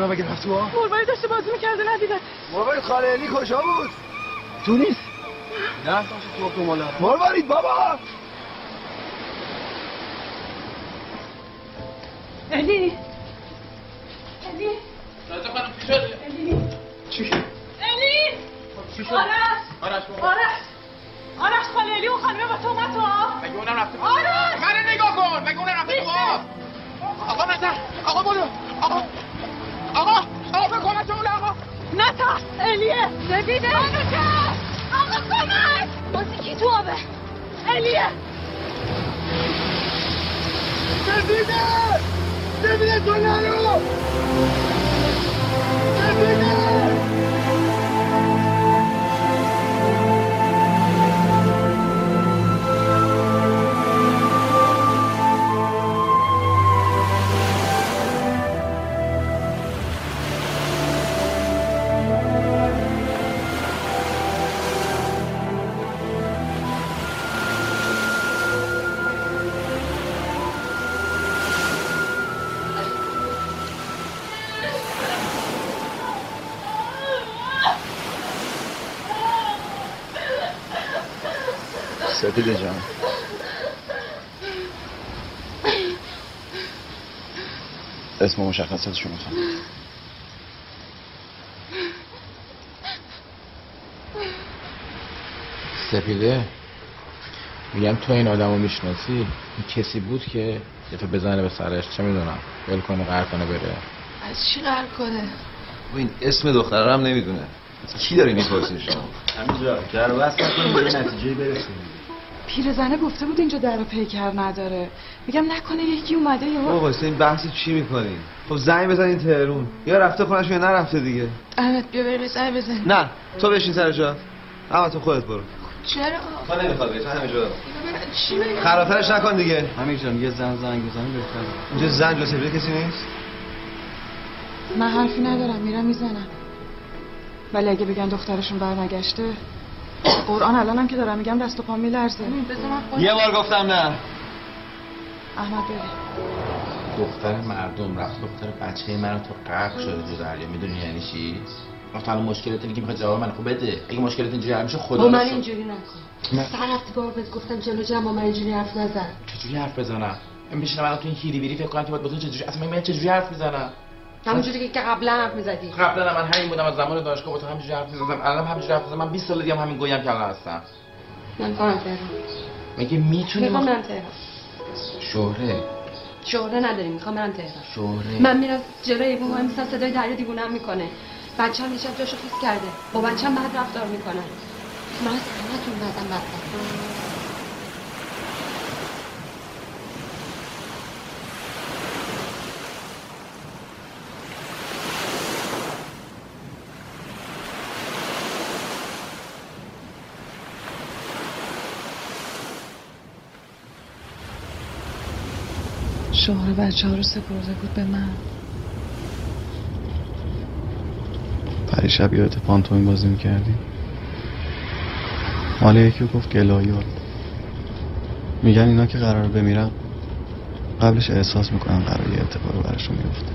اونا مگه رفت تو ها؟ مربایی داشته بازی می‌کرده ندیدت مروارید خاله علی کجا بود؟ تو نیست. نه. داشت تو تو مالا مروارید بابا. الی الیه نبیده نترس آقا کمک بازی کی تو آبه الیه نبیده نبیده تو نرو نبیده سپیده جان. اسم و مشخصاتشو می‌خوام سپیده میگم تو این آدم رو می‌شناسی؟ این کسی بود که دفعه بزنه به سرش چه می‌دونم؟ ول کنه قهر کنه بره. از چی قرار کنه؟ و این اسم دختر هم نمی‌دونه کی داری می‌پرسین شما؟ همینجا. در بس نکنیم به یه نتیجه برسیم. پیرزنه گفته بود اینجا در پیکر نداره. میگم نکنه یکی اومده یا بابا واسه این بحث چی می‌کنین خب زنگ بزنین تهرون. یا رفته خونش یا نرفته دیگه. احمد بیا بریم سر بزن. نه تو بشین سر جا. اما تو خودت برو. چرا؟ تو نمی‌خواد بری تو همینجا چی خرابترش نکن دیگه. همین جان یه زن زنگ بزنیم بهتره. اینجا زن جا سپیده کسی نیست؟ من حرفی ندارم میرم می‌زنم. ولی اگه بگن دخترشون برنگشته قرآن الانم که دارم میگم دست و پا میلرزه. یه بار گفتم نه. احمد بری دختر مردم رفت دختر بچه من تو غرق شده تو دریا. می‌دونی یعنی چی؟ الان مشکلت اینه که می‌خواد جواب من خب بده. اگه مشکلت اینجوری حل میشه خدا با من. اینجوری نکن. سر هفته بار بهت گفتم جلو جمع من اینجوری حرف نزن. چجوری حرف بزنم؟ من بشینم الان تو این هیری بیری فکر کنم که باید با تو چجوری اصلا من چجوری حرف می‌زنم همونجوری که قبلا حرف می‌زدی. قبلا من همین بودم از زمان دانشگاه با تو همینجوری حرف می‌زدم. الان همینجوری حرف می‌زنم. من 20 سال دیگه هم همین گویم که الان هستم. من کارم تهران. مگه می‌تونی می‌خوام برم تهران. شهره. شهره نداریم می‌خوام برم تهران. شهره. من میرم جلوی ایوون وای میسم صدای دریا دیوونه هم می‌کنه. بچه هم دیشب جاشو خیس کرده. با بچه هم بد رفتار می‌کنن. من از بدم بدتر شوهر بچه ها رو سپرده بود به من. پریشب یادت پانتومین بازی می‌کردی؟ مال یکی رو گفت گلایال میگن اینا که قرار بمیرن قبلش احساس می‌کنم قرار یه اتفاق براشون میفته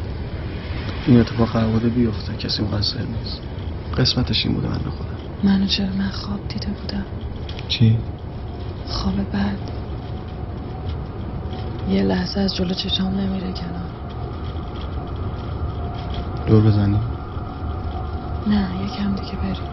این اتفاق قرار بوده بیفته کسی مقصر نیست. قسمتش این بوده من خودم. منو چرا من خواب دیده بودم؟ چی؟ خواب بعد. یه لحظه از جلو چشام نمیره کنار دور بزنی؟ نه یکم دیگه بریم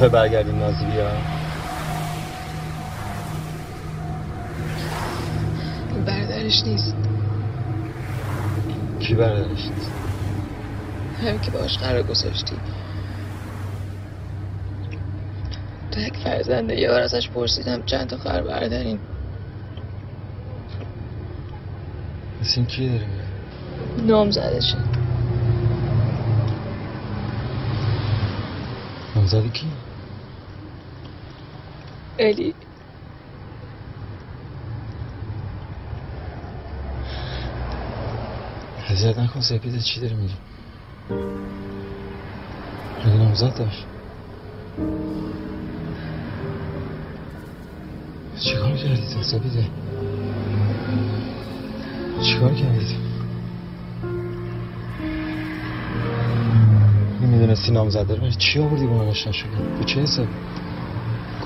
می‌خوای برگردیم نازی بیا برادرش نیست. کی برادرش نیست؟ همین که باش قرار گذاشتی. تک فرزنده یه بار ازش پرسیدم چند تا خر بردارین پس این کی داری نام زده شد نامزدی کی؟ الی اذیت نکن سپیده چی داری میگی؟ مگه نامزد داشت چیکار کردی تو سپیده؟ چیکار کردی تو؟ می‌دونستی نامزد داره چی آوردی با من آشنا شدی؟ به چه حسابی؟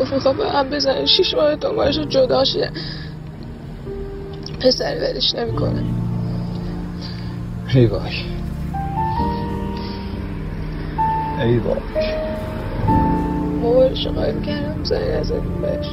گفت می‌خواد به هم بزنه. شیش ماه دنبالش جدا شده پسر ولش نمی‌کنه. ای وای. ای وای. موبایلش رو قایم کردم زنگ نزدیم بهش.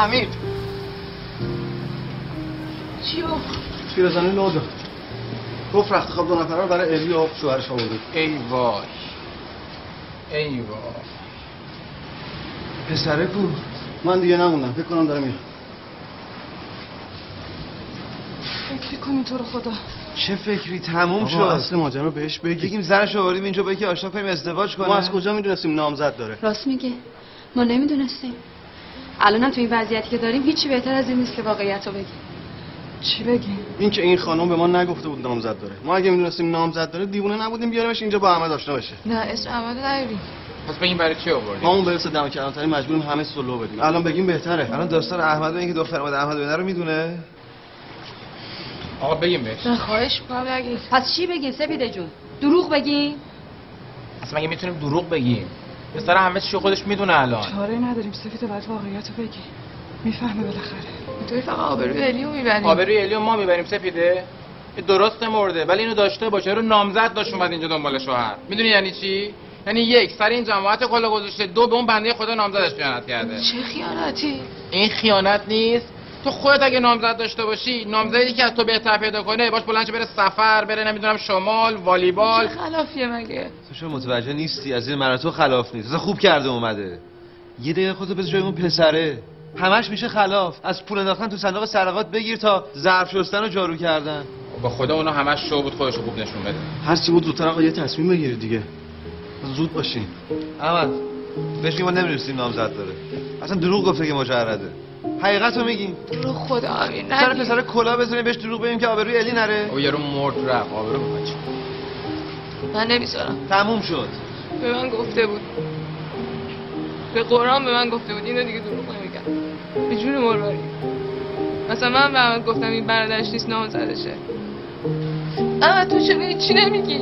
فهمید. چیو؟ پیرزنی نو داد گفت رخت خواب دو نفره رو برای الی و شوهرش آورده. ای وای. ای وای. پسره کو؟ من دیگه نموندم فکر کنم داره میاد. فکر کنی تو رو خدا. چه فکری؟ تموم شد. آقا اصل ماجرا بهش بگی. بگیم زنش آوردیم اینجا با یکی آشنا کنیم ازدواج کنه ما از کجا می‌دونستیم نامزد داره؟ راست میگه. ما نمی‌دونستیم. الانم تو این وضعیتی که داریم هیچی بهتر از این نیست که واقعیت رو بگیم. چی بگیم؟ این که این خانم به ما نگفته بود نامزد داره. ما اگه می‌دونستیم نامزد داره دیوونه نبودیم بیاریمش اینجا با احمد آشنا بشه. نه اسم احمد نیاریم پس بگیم برای چی آوردی ما اون برسه دم کلانتری مجبوریم همه سلو بدیم. الان بگیم بهتره. الان داستان احمد و اینکه دختر اومده احمد ببینه رو می‌دونه. آقا بگیم بهش. نه خواهش می‌کنم نگید پس چی بگیم؟ سپیده جون دروغ بگیم؟ اصلا مگه می‌تونیم دروغ بگیم؟ پسر همه چی خودش می‌دونه الان. چاره نداریم. سفید باید واقعیت رو بگی. می‌فهمه بالاخره. توی فقط آبروی الیو می‌بریم آبروی الیو ما می‌بریم سپیده این درست مرده ولی اینو داشته باشه. رو نامزد داشت اومد اینجا دنبال شوهر؟ می‌دونی یعنی چی؟ یعنی یک سر این جماعت کلا گذاشته. دو به اون بنده خدا نامزدش خیانت کرده. چه خیانتی؟ این خیانت نیست. تو خودت اگه نامزد داشته باشی نامزدی که از تو بهتر پیدا کنه باش بلند بره سفر بره نمی‌دونم شمال والیبال. چه خلافیه مگه؟ تو چرا متوجه نیستی از این و تو خلاف نیست اصلا خوب کرده اومده. یه دقیقه خودتو بذار جای اون پسره. همش میشه خلاف. از پول انداختن تو صندوق سرقات بگیر تا ظرف شستن و جارو کردن. با خدا اونا همش شو بود خودش رو خوب نشون بده. هر چی بود زودتر آقا یه تصمیم بگیرید دیگه. زود باشین. احمد بهش ما نمی‌دونستیم نامزد داره. اصلا دروغ گفته که مجرده. حقیقت رو میگیم رو خدا امیر سر. پسر کلا بزنیم بهش دروغ بگیم که آبروی الی نره. او یارو مرد رفت آبرو می‌خواد چی من نمی‌ذارم. تموم شد. به من گفته بود. به قرآن به من گفته بود. اینو دیگه دروغ نمیگم. به جون مرواری مثلا من به احمد گفتم این برادرش نیست نام زدشه اما تو چرا هیچی نمیگی؟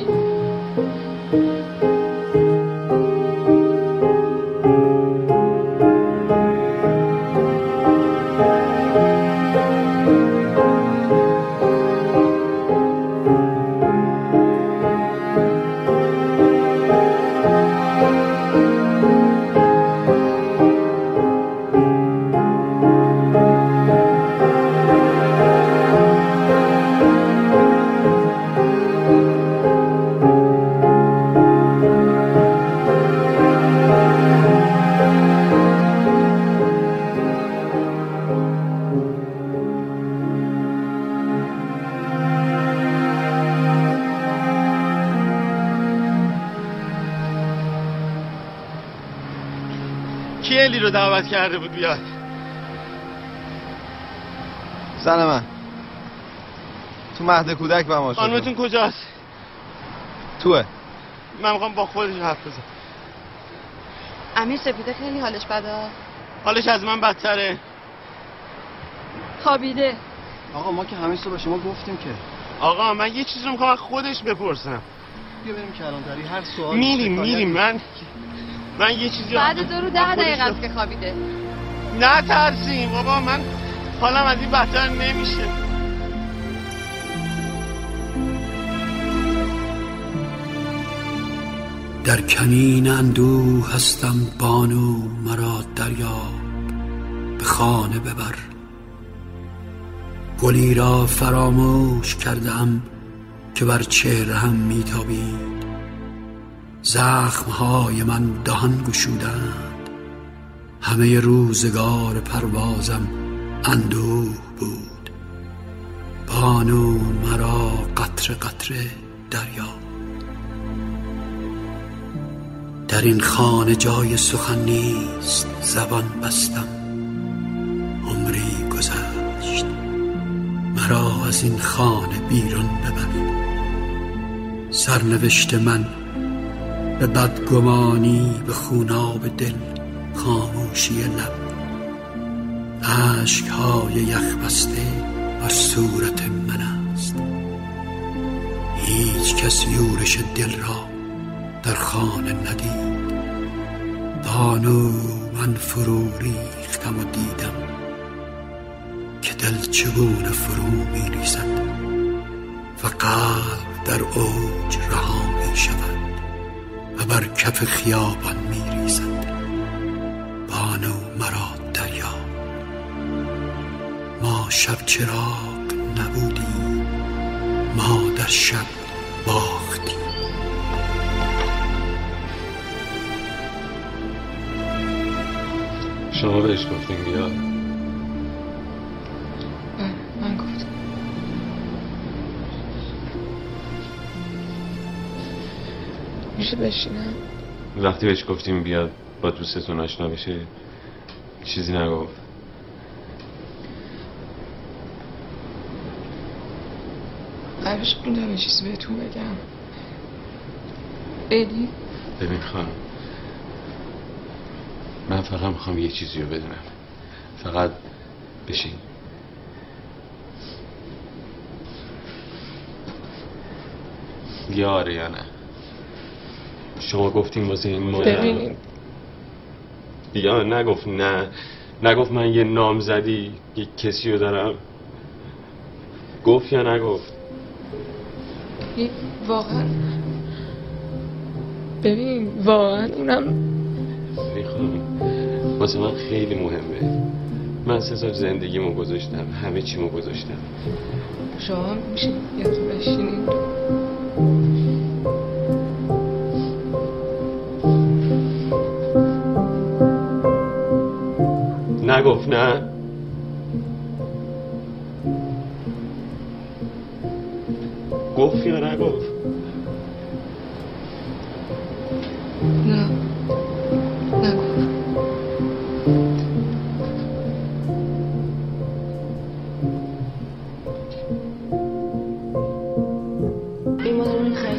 رو دعوت کرده بود بیاد. زن من. تو مهد کودک به ما شد. خانمتون کجاست؟ توه. من می‌خوام با خودش حرف بزنم. امیر سپیده خیلی حالش بده؟ حالش از من بدتره. خوابیده. آقا ما که همه صبح به شما گفتیم که. آقا من یه چیزی رو می‌خوام خودش بپرسم. بیا بریم کلانتری. هر سوال میریم میریم. من من یه چیزی بعد دو رو از ده دقیقه است که خوابیده. نه ترسیم بابا من حالم از این بدتر نمیشه. در کمین اندوه هستم بانو مرا دریاب. به خانه ببر. گلی را فراموش کردم که بر چهره هم میتابید. زخمهای من دهان گشودند. همه روزگار پروازم اندوه بود. بانو مرا قطره قطره دریاب در این خانه جای سخن نیست زبان بستم. عمری گذشت. مرا از این خانه بیرون ببر. سرنوشت من به بدگمانی به خوناب دل خاموشی لب. اشکهای یخ بسته بر صورت من است. هیچ کس یورش دل را در خانه ندید. بانو من فرو ریختم و دیدم که دل چگونه فرو می ریزد و قلب در اوج رها می و بر کف خیابان می ریزد بانو مرا دریا. ما شب چراغ نبودیم. ما در شب باختیم. شما بهش گفتیم بیاد. میشه بشینم. وقتی بهش گفتیم بیاد با دوستتون آشنا بشه چیزی نگفت. قبلش یه چیزی بهتون بگم. الی ببین خانم من فقط می‌خوام یه چیزی رو بدونم. فقط بشین. یا آره یا نه شما گفتیم واسه این مادر. ببینیم. یا نگفت نه. نگفت من یه نامزدی یه کسی رو دارم. گفت یا نگفت؟ واقعا. ببین واقعا اونم می‌خوام واسه من خیلی مهمه. من سه سال زندگیمو گذاشتم همه چیمو گذاشتم. شما میشه یه تو بشینیم نگفت نه. گفت یا نگفت؟ نه.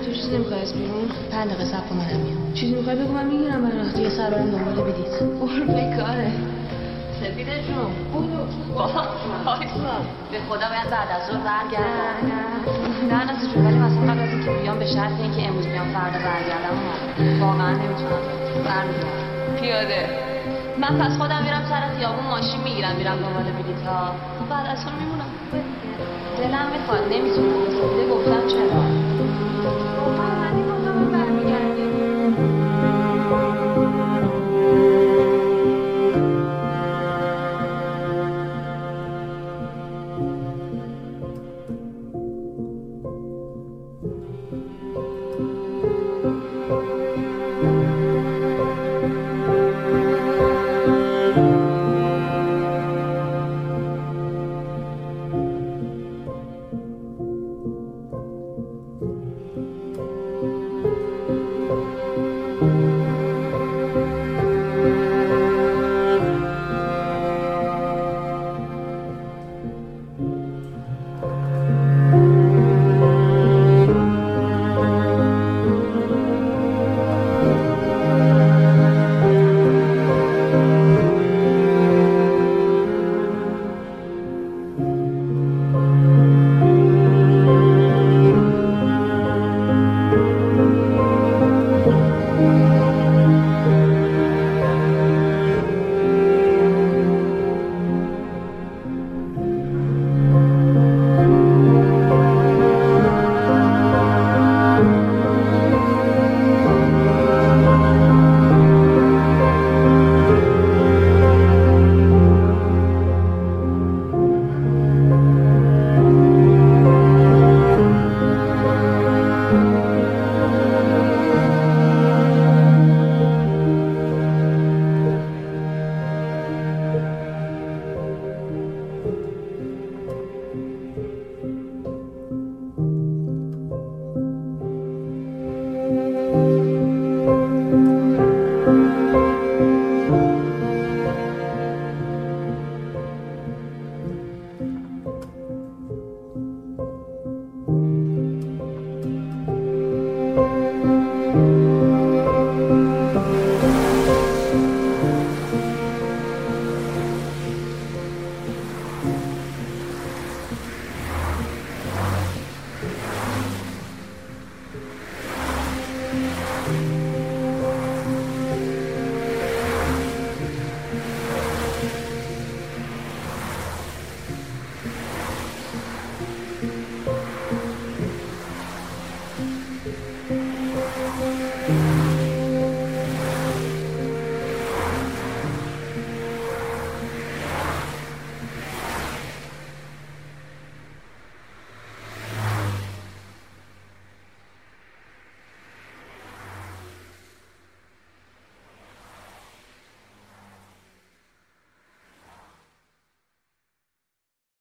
چیزی از دقیقه صبر چیزی می‌خوای بگو من می‌گیرم برات. یه سر برم دنبال بدید. قربه کاره سپیده جون به خدا باید بعد از ظهر برگردم نه نه جون ولی مثلا قبل از اینکه بیام به شرط اینکه امروز بیام فردا برگردم. واقعا نمی‌تونم برمیگردم پیاده من پس خودم میرم سر خیابون ماشین می‌گیرم میرم دنبال بلیط بعد از ظهر میمونم دلم می‌خواد نمی‌تونم گفتم چرا